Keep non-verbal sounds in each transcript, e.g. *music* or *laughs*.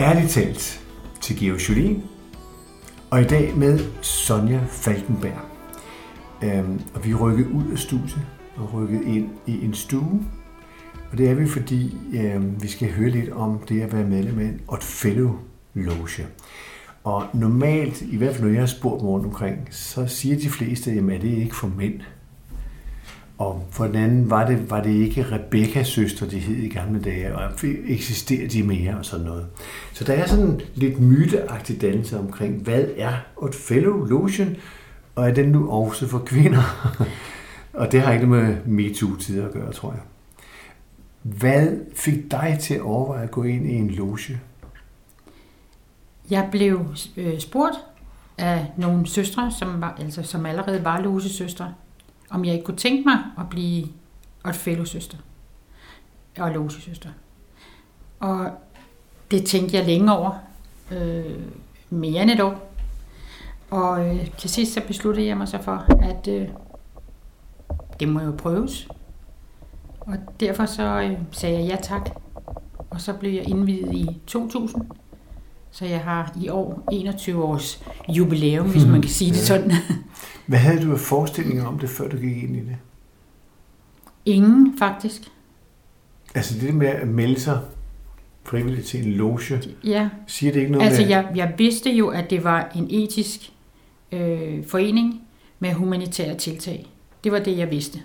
Ærligt talt til Georg Jolien, og i dag med Sonja Falkenberg. Øhm, og vi er rykket ud af studiet og rykket ind i en stue. Og det er vi, fordi øhm, vi skal høre lidt om det at være medlem af en Otfellow Loge. Og normalt, i hvert fald når jeg har spurgt rundt omkring, så siger de fleste, at det ikke for mænd. Og for den anden var det, var det ikke Rebekkas søster, de hed i gamle dage, og eksisterer de mere og sådan noget. Så der er sådan lidt myteagtig dannelse omkring, hvad er et fellow lotion, og er den nu også for kvinder? *laughs* og det har ikke med MeToo-tider at gøre, tror jeg. Hvad fik dig til at overveje at gå ind i en loge? Jeg blev øh, spurgt af nogle søstre, som, var, altså, som allerede var logesøstre, om jeg ikke kunne tænke mig at blive Otfello-søster og logesøster. Og det tænkte jeg længe over, øh, mere end et år. Og øh, til sidst så besluttede jeg mig så for, at øh, det må jo prøves. Og derfor så øh, sagde jeg ja tak. Og så blev jeg indvidet i 2000. Så jeg har i år 21 års jubilæum, hvis man kan sige det sådan. Hvad havde du af forestillinger om det, før du gik ind i det? Ingen, faktisk. Altså det med at melde sig frivilligt til en loge, ja. siger det ikke noget Altså med... jeg, jeg vidste jo, at det var en etisk øh, forening med humanitære tiltag. Det var det, jeg vidste.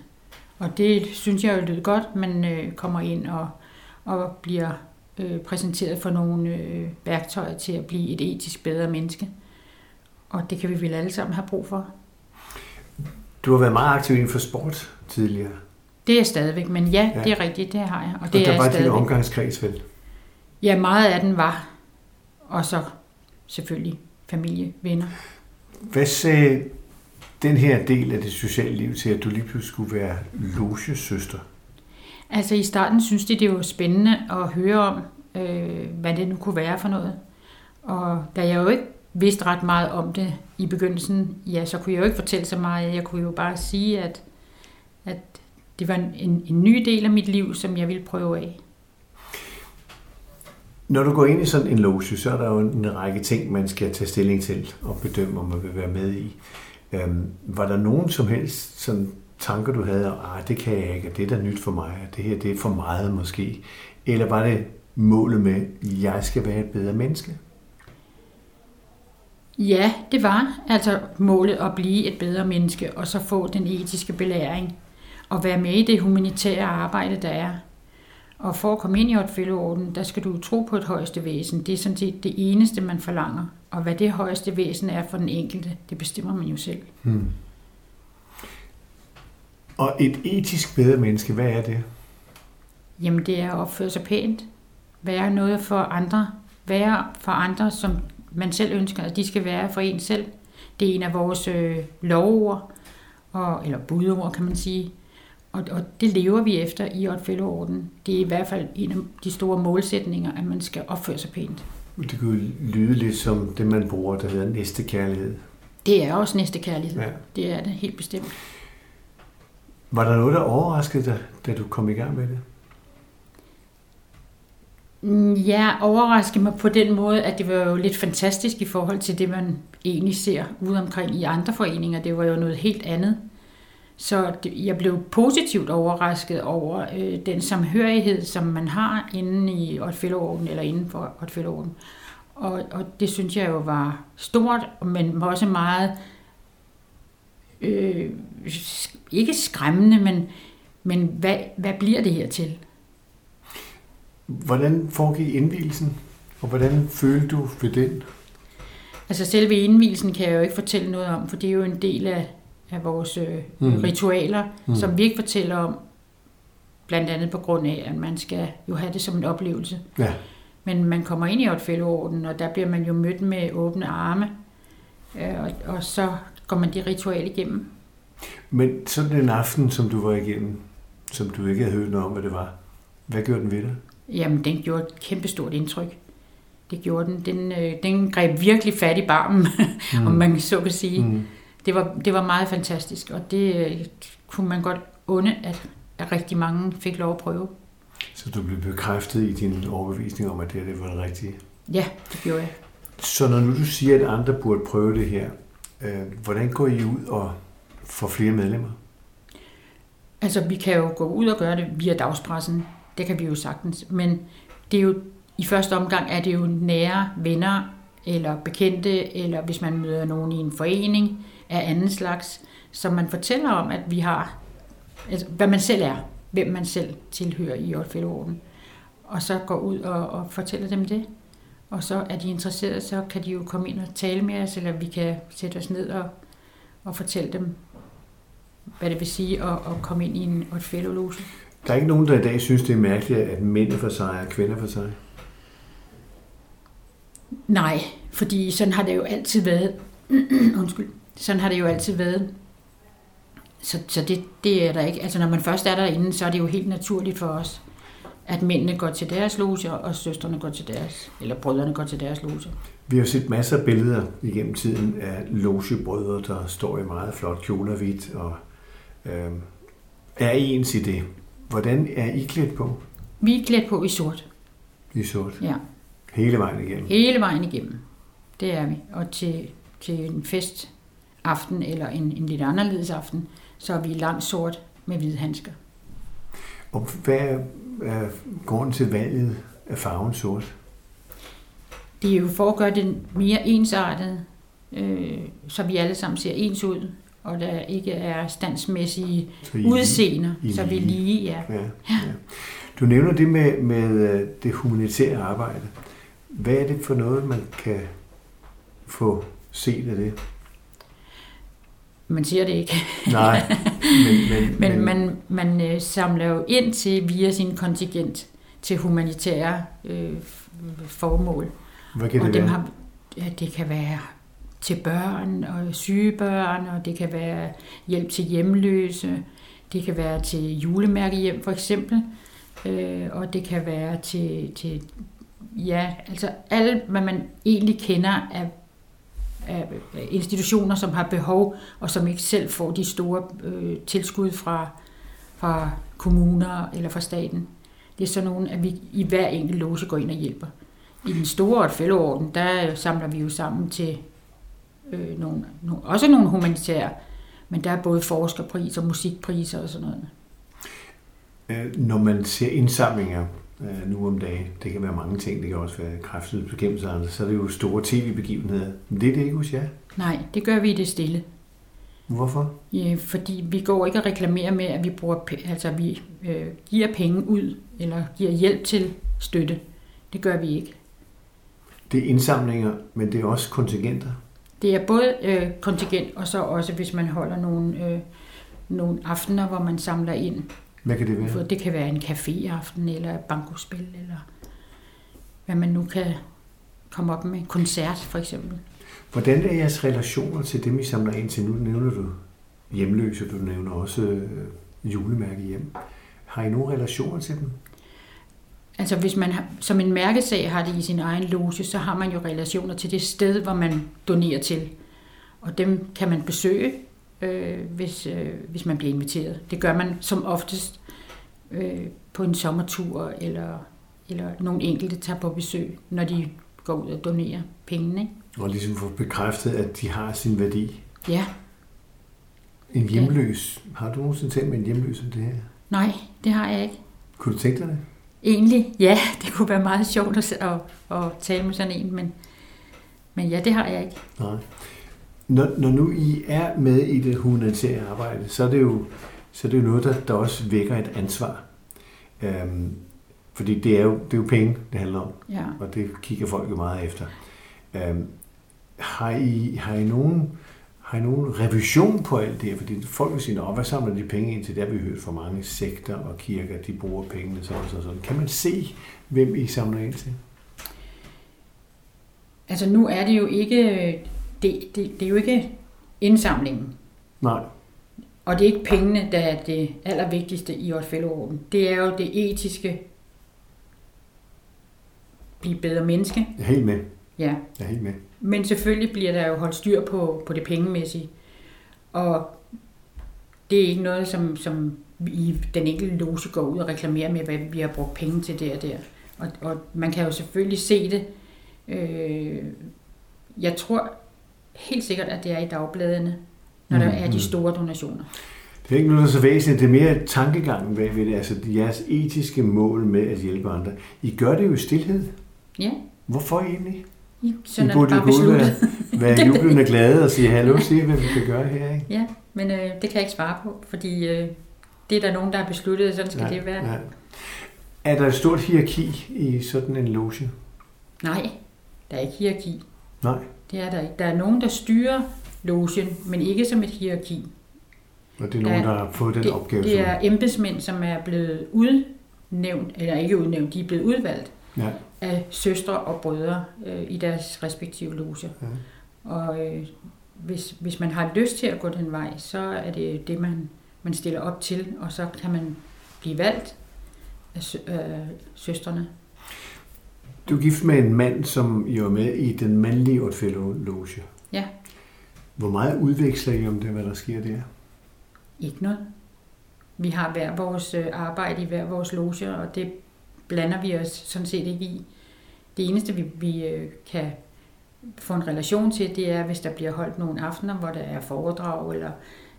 Og det synes jeg jo lød godt, man øh, kommer ind og, og bliver øh, præsenteret for nogle øh, værktøjer til at blive et etisk bedre menneske. Og det kan vi vel alle sammen have brug for. Du har været meget aktiv inden for sport tidligere. Det er jeg stadigvæk, men ja, ja. det er rigtigt, det har jeg. Og, det og der er var stadigvæk. din omgangskreds vel? Ja, meget af den var. Og så selvfølgelig familie, venner. Hvad sagde den her del af det sociale liv til, at du lige pludselig skulle være logesøster? Altså i starten synes de, det var spændende at høre om, øh, hvad det nu kunne være for noget. Og da jeg jo ikke vidste ret meget om det i begyndelsen, ja, så kunne jeg jo ikke fortælle så meget. Jeg kunne jo bare sige, at, at det var en, en ny del af mit liv, som jeg ville prøve af. Når du går ind i sådan en loge, så er der jo en række ting, man skal tage stilling til og bedømme, om man vil være med i. Øhm, var der nogen som helst sådan tanker, du havde, at det kan jeg ikke, det er da nyt for mig, det her det er for meget måske? Eller var det målet med, jeg skal være et bedre menneske? Ja, det var altså målet at blive et bedre menneske, og så få den etiske belæring, og være med i det humanitære arbejde, der er. Og for at komme ind i et fældeorden, der skal du tro på et højeste væsen. Det er sådan set det eneste, man forlanger. Og hvad det højeste væsen er for den enkelte, det bestemmer man jo selv. Hmm. Og et etisk bedre menneske, hvad er det? Jamen det er at opføre sig pænt. Være noget for andre. Være for andre, som man selv ønsker, at de skal være for en selv. Det er en af vores øh, lovord, og, eller budord kan man sige. Og, og det lever vi efter i Otfellow-orden. Det er i hvert fald en af de store målsætninger, at man skal opføre sig pænt. Det kunne lyde lidt som det, man bruger, der hedder næste kærlighed. Det er også næste kærlighed. Ja. Det er det helt bestemt. Var der noget, der overraskede dig, da du kom i gang med det? Mm, ja, overraskede mig på den måde, at det var jo lidt fantastisk i forhold til det, man egentlig ser ude omkring i andre foreninger. Det var jo noget helt andet. Så jeg blev positivt overrasket over øh, den samhørighed, som man har inde i Otfellow-orden, eller inden for Otfellow-orden. Og, og det synes jeg jo var stort, men også meget, øh, ikke skræmmende, men, men hvad, hvad bliver det her til? Hvordan foregik indvielsen, og hvordan følte du ved den? Altså selve indvielsen kan jeg jo ikke fortælle noget om, for det er jo en del af, af vores øh, Mm. ritualer, Mm. som vi ikke fortæller om, blandt andet på grund af, at man skal jo have det som en oplevelse. Ja. Men man kommer ind i et fældeorden, og der bliver man jo mødt med åbne arme, øh, og, og så går man det ritual igennem. Men sådan en aften, som du var igennem, som du ikke havde hørt noget om, hvad det var, hvad gjorde den ved dig? Jamen, den gjorde et kæmpestort indtryk. Det gjorde den. Den, øh, den greb virkelig fat i barmen, *laughs* mm. om man så kan sige. Mm. Det, var, det var meget fantastisk, og det øh, kunne man godt unde, at, at rigtig mange fik lov at prøve. Så du blev bekræftet i din overbevisning om, at det, her, det var det rigtige? Ja, det gjorde jeg. Så når nu du siger, at andre burde prøve det her, øh, hvordan går I ud og for flere medlemmer? Altså, vi kan jo gå ud og gøre det via dagspressen. Det kan vi jo sagtens. Men det er jo, i første omgang er det jo nære venner, eller bekendte, eller hvis man møder nogen i en forening af anden slags, som man fortæller om, at vi har, altså, hvad man selv er, hvem man selv tilhører i Oddfellow Og så går ud og, og fortæller dem det. Og så er de interesserede, så kan de jo komme ind og tale med os, eller vi kan sætte os ned og, og fortælle dem, hvad det vil sige at, at komme ind i en Oddfellow Der er ikke nogen, der i dag synes, det er mærkeligt, at mænd for sig og kvinder for sig? Nej, fordi sådan har det jo altid været. *clears throat* Undskyld. Sådan har det jo altid været. Så, så det, det er der ikke. Altså når man først er derinde, så er det jo helt naturligt for os, at mændene går til deres loge, og søstrene går til deres, eller brødrene går til deres loge. Vi har set masser af billeder igennem tiden af logebrødre, der står i meget flot kjole og hvidt, og øh, er ens i det. Hvordan er I klædt på? Vi er klædt på i sort. I sort? Ja. Hele vejen igennem? Hele vejen igennem. Det er vi. Og til, til en fest aften, eller en, en lidt anderledes aften, så er vi langt sort med hvide handsker. Og hvad er, er grunden til valget af farven sort? Det er jo for at gøre det mere ensartet, øh, så vi alle sammen ser ens ud, og der ikke er standsmæssige så I, udseender, I, så vi lige, ja. ja, ja. Du nævner det med, med øh, det humanitære arbejde. Hvad er det for noget, man kan få set af det? Man siger det ikke. Nej. Men, *laughs* men, men, men man, man øh, samler jo ind til via sin kontingent til humanitære øh, formål. Hvad kan det og dem være? Har, ja, det kan være til børn og syge børn, og det kan være hjælp til hjemløse, det kan være til julemærkehjem for eksempel, øh, og det kan være til, til ja, altså alt, hvad man egentlig kender af, af institutioner, som har behov, og som ikke selv får de store øh, tilskud fra, fra kommuner eller fra staten. Det er sådan nogle, at vi i hver enkelt låse går ind og hjælper. I den store fældeorden, der samler vi jo sammen til øh, nogle, nogle, også nogle humanitære, men der er både forskerpriser, musikpriser og sådan noget. Øh, når man ser indsamlinger øh, nu om dagen. Det kan være mange ting. Det kan også være kræftsydsbekæmpelse, så er det jo store tv-begivenheder. Men det er det ikke hos jer? Nej, det gør vi i det stille. Hvorfor? Ja, fordi vi går ikke og reklamerer med, at vi bruger, altså vi øh, giver penge ud, eller giver hjælp til støtte. Det gør vi ikke. Det er indsamlinger, men det er også kontingenter? Det er både øh, kontingent, og så også, hvis man holder nogle, øh, nogle aftener, hvor man samler ind hvad kan det være? For det kan være en caféaften, eller bankospil, eller hvad man nu kan komme op med. Koncert, for eksempel. Hvordan er jeres relationer til dem, I samler ind til? Nu nævner du hjemløse, du nævner også øh, julemærke hjem. Har I nogle relationer til dem? Altså hvis man har, som en mærkesag har det i sin egen loge, så har man jo relationer til det sted, hvor man donerer til. Og dem kan man besøge, øh, hvis, øh, hvis man bliver inviteret. Det gør man som oftest øh, på en sommertur, eller, eller nogle enkelte tager på besøg, når de går ud og donerer pengene. Ikke? Og ligesom få bekræftet, at de har sin værdi. Ja. En hjemløs. Ja. Har du nogensinde talt med en hjemløs om det her? Nej, det har jeg ikke. Kunne du tænke dig det? Egentlig, ja. *laughs* Det kunne være meget sjovt at, at, at tale med sådan en, men, men ja, det har jeg ikke. Nej. Når, når nu I er med i det humanitære arbejde, så er det jo, så er det jo noget, der, der også vækker et ansvar. Øhm, fordi det er, jo, det er jo penge, det handler om, ja. og det kigger folk jo meget efter. Øhm, har, I, har, I nogen, har I nogen revision på alt det her? Fordi folk vil sige, hvad samler de penge ind til? Der vi hørt fra mange sekter og kirker, de bruger pengene sådan og sådan. Kan man se, hvem I samler ind til? Altså nu er det jo ikke det, det, det er jo ikke indsamlingen. Nej. Og det er ikke pengene, der er det allervigtigste i vores fællesorden. Det er jo det etiske. Blive bedre menneske. Jeg er helt med. Ja. Jeg er helt med. Men selvfølgelig bliver der jo holdt styr på, på det pengemæssige. Og det er ikke noget, som, som i den enkelte loge går ud og reklamerer med, hvad vi har brugt penge til det og der. Og, og man kan jo selvfølgelig se det Øh, jeg tror helt sikkert, at det er i dagbladene, når der Mm, er de store donationer. Det er ikke noget, der er så væsentligt. Det er mere tankegangen bagved det. Altså jeres etiske mål med at hjælpe andre. I gør det jo i stillhed. Ja, Hvorfor egentlig? Sådan I det burde jo besluttet. være, være *laughs* jublende glade og sige, hallo, se hvad vi kan gøre her. Ikke? Ja, men øh, det kan jeg ikke svare på, fordi øh, det er der nogen, der har besluttet, sådan skal det være. Ja. Er der et stort hierarki i sådan en loge? Nej, der er ikke hierarki. Nej. Det er der ikke. Der er nogen, der styrer logen, men ikke som et hierarki. Og det er nogen, Ja, der har fået den det, opgave. det er embedsmænd, som er blevet udnævnt, eller ikke udnævnt, de er blevet udvalgt Ja. Af søstre og brødre øh, i deres respektive loger. Ja. Og øh, hvis, hvis man har lyst til at gå den vej, så er det det, man, man stiller op til, og så kan man blive valgt af sø, øh, søstrene. Du er gift med en mand, som jo er med i den mandlige Otfellow-loge. Ja. Hvor meget udveksler I om det, hvad der sker der? Ikke noget. Vi har hver vores øh, arbejde i hver vores loge, og det blander vi os sådan set ikke i. Det eneste, vi, vi øh, kan få en relation til, det er, hvis der bliver holdt nogle aftener, hvor der er foredrag, eller,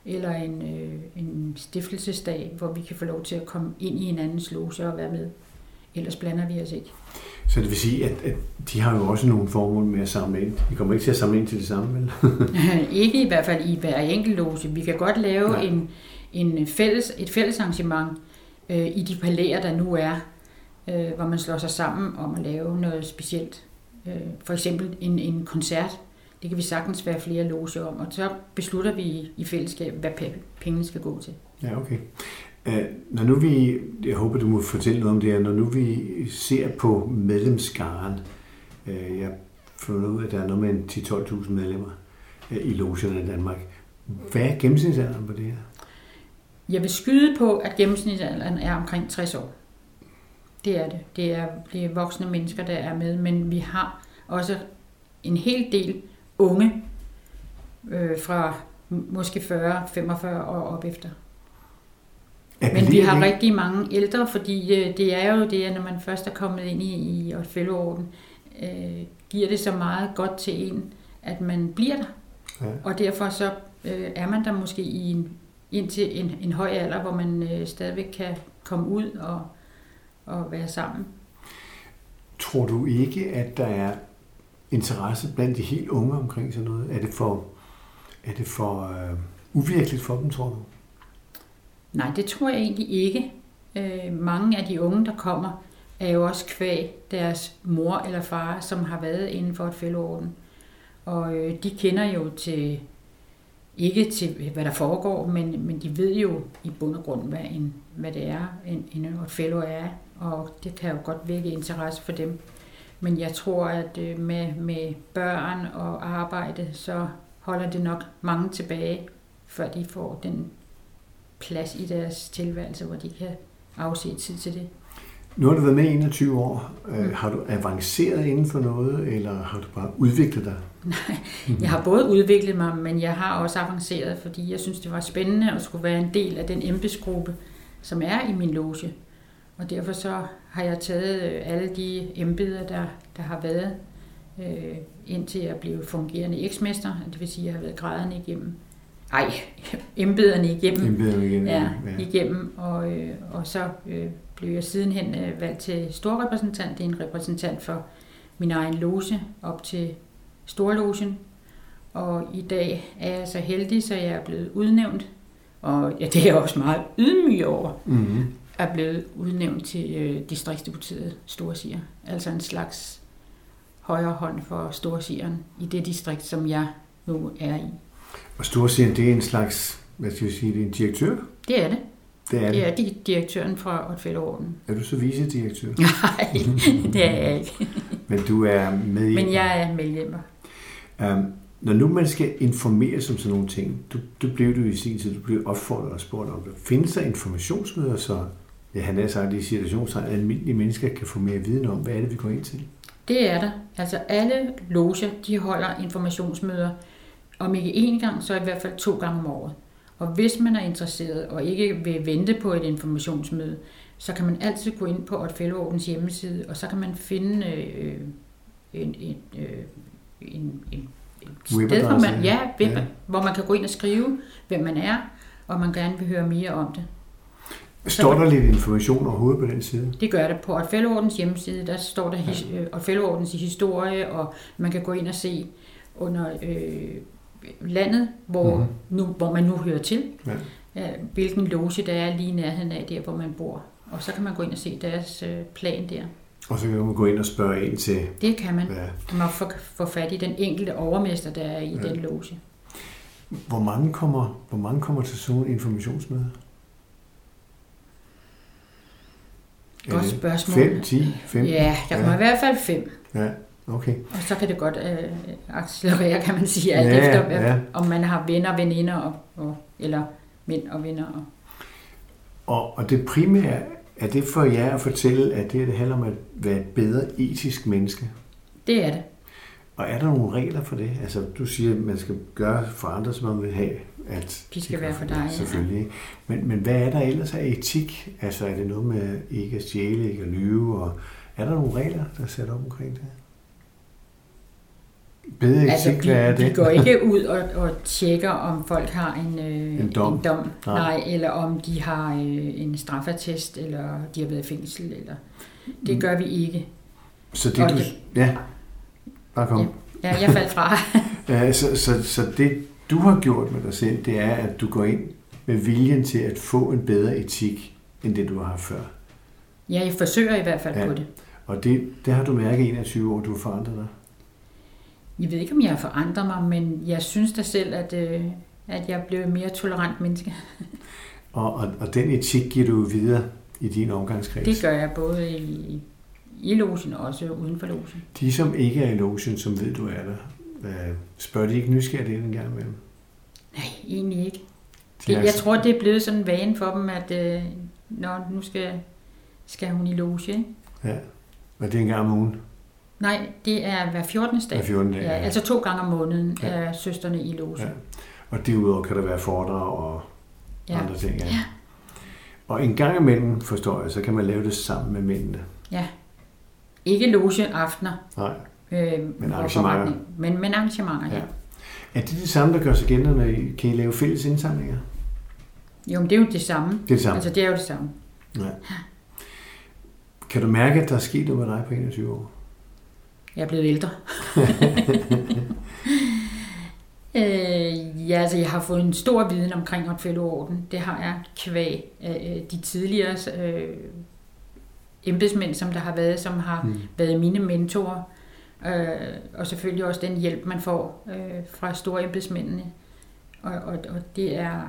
eller en, øh, en stiftelsesdag, hvor vi kan få lov til at komme ind i hinandens loge og være med. Ellers blander vi os ikke. Så det vil sige, at, at de har jo også nogle formål med at samle ind. I kommer ikke til at samle ind til det samme, vel? *laughs* *laughs* ikke i hvert fald i hver enkelt loge. Vi kan godt lave Nej. en, en fælles, et fælles arrangement øh, i de palæer, der nu er, øh, hvor man slår sig sammen om at lave noget specielt. Øh, for eksempel en, en koncert. Det kan vi sagtens være flere loger om, og så beslutter vi i, fællesskab, hvad pe- pengene skal gå til. Ja, okay. Uh, når nu vi, jeg håber, du må fortælle noget om det her, når nu vi ser på medlemsskaren, uh, jeg fundet ud af, at der er noget med en 10-12.000 medlemmer uh, i logerne i Danmark. Hvad er gennemsnitsalderen på det her? Jeg vil skyde på, at gennemsnitsalderen er omkring 60 år. Det er det. Det er, det er voksne mennesker, der er med, men vi har også en hel del unge øh, fra måske 40-45 år op efter. Men vi har rigtig mange ældre, fordi øh, det er jo det, at når man først er kommet ind i, i Otfellow-orden, øh, giver det så meget godt til en, at man bliver der. Ja. Og derfor så øh, er man der måske i en, indtil en, en høj alder, hvor man øh, stadigvæk kan komme ud og, og være sammen. Tror du ikke, at der er interesse blandt de helt unge omkring sådan noget? Er det for, er det for øh, uvirkeligt for dem, tror du? Nej, det tror jeg egentlig ikke. Øh, mange af de unge, der kommer, er jo også kvæg deres mor eller far, som har været inden for et fældeorden. Og øh, de kender jo til, ikke til, hvad der foregår, men, men de ved jo i bund og grund, hvad, en, hvad det er, en, en fellow er. Og det kan jo godt vække interesse for dem. Men jeg tror, at øh, med, med børn og arbejde, så holder det nok mange tilbage, før de får den plads i deres tilværelse, hvor de kan afse tid til det. Nu har du været med i 21 år. Øh, Mm. har du avanceret inden for noget, eller har du bare udviklet dig? Jeg har både udviklet mig, men jeg har også avanceret, fordi jeg synes, det var spændende at skulle være en del af den embedsgruppe, som er i min loge. Og derfor så har jeg taget øh, alle de embeder, der, der har været, øh, indtil jeg blev fungerende eksmester. Det vil sige, at jeg har været graderne igennem. Ej, embederne igennem. Embeder igen. ja, igennem, og, øh, og så øh, blev jeg sidenhen øh, valgt til storrepræsentant. Det er en repræsentant for min egen loge op til storlogen. Og i dag er jeg så heldig, så jeg er blevet udnævnt, og ja, det er jeg også meget ydmyg over, Mm-hmm. Er blevet udnævnt til øh, distriktsdeputeret Storsiger. Altså en slags højre hånd for Storsigeren i det distrikt, som jeg nu er i. Og Storsigen, det er en slags, hvad skal jeg sige, det er en direktør? Det er det. Det er det. Det er di- direktøren fra Otfellow-orden. Er du så vicedirektør? *laughs* Nej, det er jeg ikke. *laughs* Men du er med i... Men jeg er medhjælper. Um, når nu man skal informere om sådan nogle ting, du, du blev du i sin tid, du blev opfordret og spurgt om det. Findes der informationsmøder, så ja, han er sagt i situationstegn, at almindelige mennesker kan få mere viden om, hvad er det, vi går ind til? Det er der. Altså alle loger, de holder informationsmøder. Om ikke én gang, så i hvert fald to gange om året. Og hvis man er interesseret og ikke vil vente på et informationsmøde, så kan man altid gå ind på Otfellow-ordens hjemmeside, og så kan man finde øh, en, en, øh, en, en, Webadresse, sted, hvor man, ja, web, ja. hvor man kan gå ind og skrive, hvem man er, og man gerne vil høre mere om det. Står der lidt information overhovedet på den side? Det gør det på Otfelloordens hjemmeside. Der står der his, øh, Otfelloordens historie, og man kan gå ind og se under øh, landet, hvor, Mhm. mm. nu, hvor man nu hører til, Ja. ja, hvilken loge der er lige i nærheden af der, hvor man bor. Og så kan man gå ind og se deres øh, plan der. Og så kan man gå ind og spørge ind til, Det kan man. hvad, Man får få fat i den enkelte overmester, der er i Ja. ja. den loge. hvor, mange kommer, hvor mange kommer til sådan nogle informationsmøder? Er Godt spørgsmål. 5, 10, 15? Ja, der kommer Ja. i hvert fald fem. Ja, okay. Og så kan det godt øh, accelerere, kan man sige, alt Ja, efter, ja. ja. om man har venner og veninder, og, og, eller mænd og venner. Og, Og, og det primære, er det for jer at fortælle, at det, det handler om at være et bedre etisk menneske? det er det. Og er der nogle regler for det? Altså, du siger, at man skal gøre for andre, som man vil have, at De skal være for dig. Selvfølgelig. Men, men hvad er der ellers af etik? Altså, er det noget med ikke at stjæle, ikke at lyve? Og er der nogle regler, der er sat op omkring det? Bedre etik, Altså, hvad er vi, det? vi går ikke ud og, og tjekker, om folk har en, øh, En dom. en dom Nej. nej. eller om de har øh, en straffatest, eller de har været i fængsel. Eller. Det Mm. gør vi ikke. Så det, og du... det- Ja, bare kom. Ja, jeg faldt fra. *laughs* Ja, så, så, så det, du har gjort med dig selv, det er, at du går ind med viljen til at få en bedre etik, end det du har haft før. ja, jeg forsøger i hvert fald Ja. ja. på det. Og det, det har du mærket i 21 år, du har forandret dig. Jeg ved ikke, om jeg har forandret mig, men jeg synes da selv, at, øh, at jeg blev mere tolerant menneske. Og, og, og den etik giver du videre i din omgangskreds. Det gør jeg både i, i logen og også uden for logen. De, som ikke er i logen, som ved, du er der, spørger de ikke nysgerrigt ind en gang imellem? Nej, egentlig ikke. De Det, jeg tror, det er blevet sådan en vane for dem, at øh, når nu skal, skal hun i loge. Ikke? Ja, og det er en gang om ugen. Nej, det er hver 14. dag. Hver 14. dag, Ja, ja. altså to gange om måneden Ja. ja. er søsterne i loge. Ja. Ja. Og derudover kan der være foredrag og Ja. andre ting. Ja. Og en gang imellem, forstår jeg, så kan man lave det sammen med mændene. ja. Ikke loge aftener. Nej. Øh, Men arrangementer. Men, men arrangementer, ja. Ja. Er det det samme, der gør sig gældende, når I, kan I lave fælles indsamlinger? Jo, men det er jo det samme. Det er det samme. Altså, det er jo det samme. Ja. Kan du mærke, at der er sket noget med dig på 21 år? Jeg er blevet ældre. *laughs* øh, ja, altså jeg har fået en stor viden omkring Otfelloorden. Det har jeg kvæg øh, de tidligere øh, embedsmænd, som der har været, som har Mm. været mine mentorer. Øh, og selvfølgelig også den hjælp, man får øh, fra store embedsmændene. Og, og, og det, er,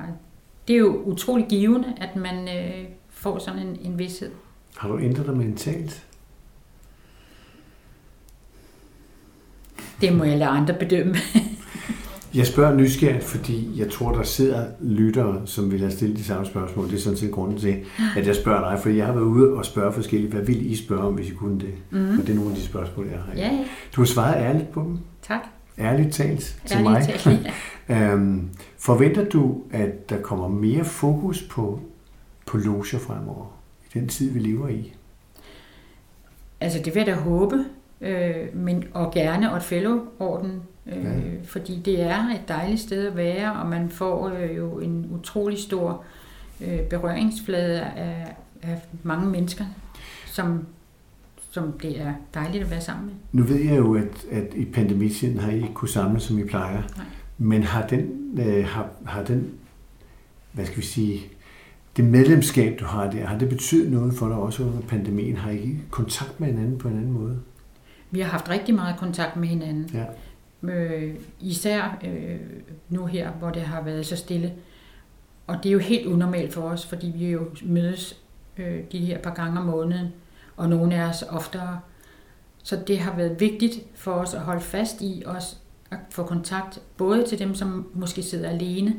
det er jo utrolig givende, at man øh, får sådan en, en vidshed. Har du ændret dig mentalt? Det må jeg lade andre bedømme. *laughs* Jeg spørger nysgerrigt, fordi jeg tror, der sidder lyttere, som vil have stillet de samme spørgsmål. Det er sådan set grunden til, at jeg spørger dig, for jeg har været ude og spørge forskelligt. Hvad ville I spørge om, hvis I kunne det? Mm. Og det er nogle af de spørgsmål, jeg har. Ja, ja. Du har svaret ærligt på dem. Tak. Ærligt talt til Ærligt mig. talt, ja. *laughs* Øhm, forventer du, at der kommer mere fokus på, på loger fremover, i den tid, vi lever i? Altså, det vil jeg da håbe, øh, men, og gerne og et fellow-orden, øh, Ja. fordi det er et dejligt sted at være, og man får øh, jo en utrolig stor øh, berøringsflade af, af mange mennesker, som, som det er dejligt at være sammen med. Nu ved jeg jo, at, at i pandemitiden har I ikke kunne samles, som I plejer. Nej. Men har den, øh, har, har den, hvad skal vi sige, det medlemskab, du har der, har det betydet noget for dig også under pandemien? Har I kontakt med hinanden på en anden måde? Vi har haft rigtig meget kontakt med hinanden. Ja. Øh, især øh, nu her, hvor det har været så stille. Og det er jo helt unormalt for os, fordi vi jo mødes øh, de her par gange om måneden, og nogle af os oftere. Så det har været vigtigt for os at holde fast i os at få kontakt både til dem, som måske sidder alene,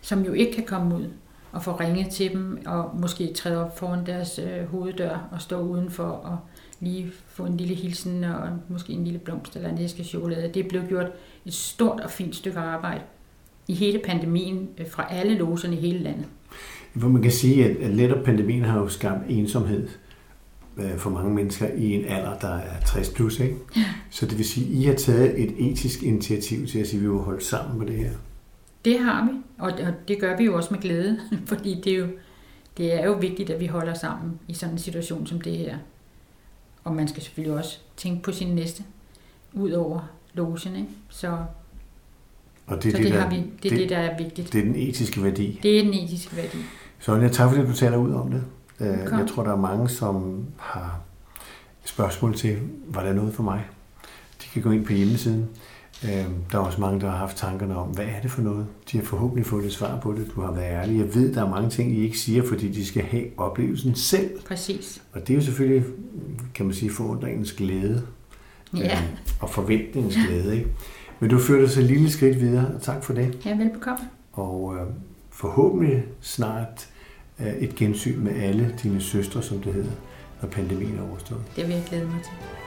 som jo ikke kan komme ud og få ringet til dem, og måske træde op foran deres øh, hoveddør og stå udenfor og lige få en lille hilsen og måske en lille blomst eller en æske chokolade. Det er blevet gjort et stort og fint stykke arbejde i hele pandemien øh, fra alle loserne i hele landet. Hvor man kan sige, at, at netop pandemien har jo skabt ensomhed. øh, for mange mennesker i en alder, der er 60 plus. Ikke? Ja. Så det vil sige, at I har taget et etisk initiativ til at sige, at vi vil holde sammen på det her. Det har vi, og det gør vi jo også med glæde, *laughs* fordi det er jo, det er jo vigtigt, at vi holder sammen i sådan en situation som det her. Og man skal selvfølgelig også tænke på sin næste, ud over logen. Ikke? Så, og det, så det, det, der, har vi, det er det, det, der er vigtigt. Det er den etiske værdi. Det er den etiske værdi. Sonja, tak fordi du taler ud om det. Øh, Kom. Jeg tror, der er mange, som har spørgsmål til, var der noget for mig? De kan gå ind på hjemmesiden. Øh, der er også mange, der har haft tankerne om, hvad er det for noget? De har forhåbentlig fået et svar på det. Du har været ærlig. Jeg ved, der er mange ting, I ikke siger, fordi de skal have oplevelsen selv. Præcis. Og det er jo selvfølgelig, kan man sige, forundringens glæde. Ja. Øh, og forventningens glæde. Ikke? Men du førte os et lille skridt videre, og tak for det. Ja, velbekomme. Og øh, forhåbentlig snart øh, et gensyn med alle dine søstre, som det hedder, når pandemien er overstået. Det vil jeg glæde mig til.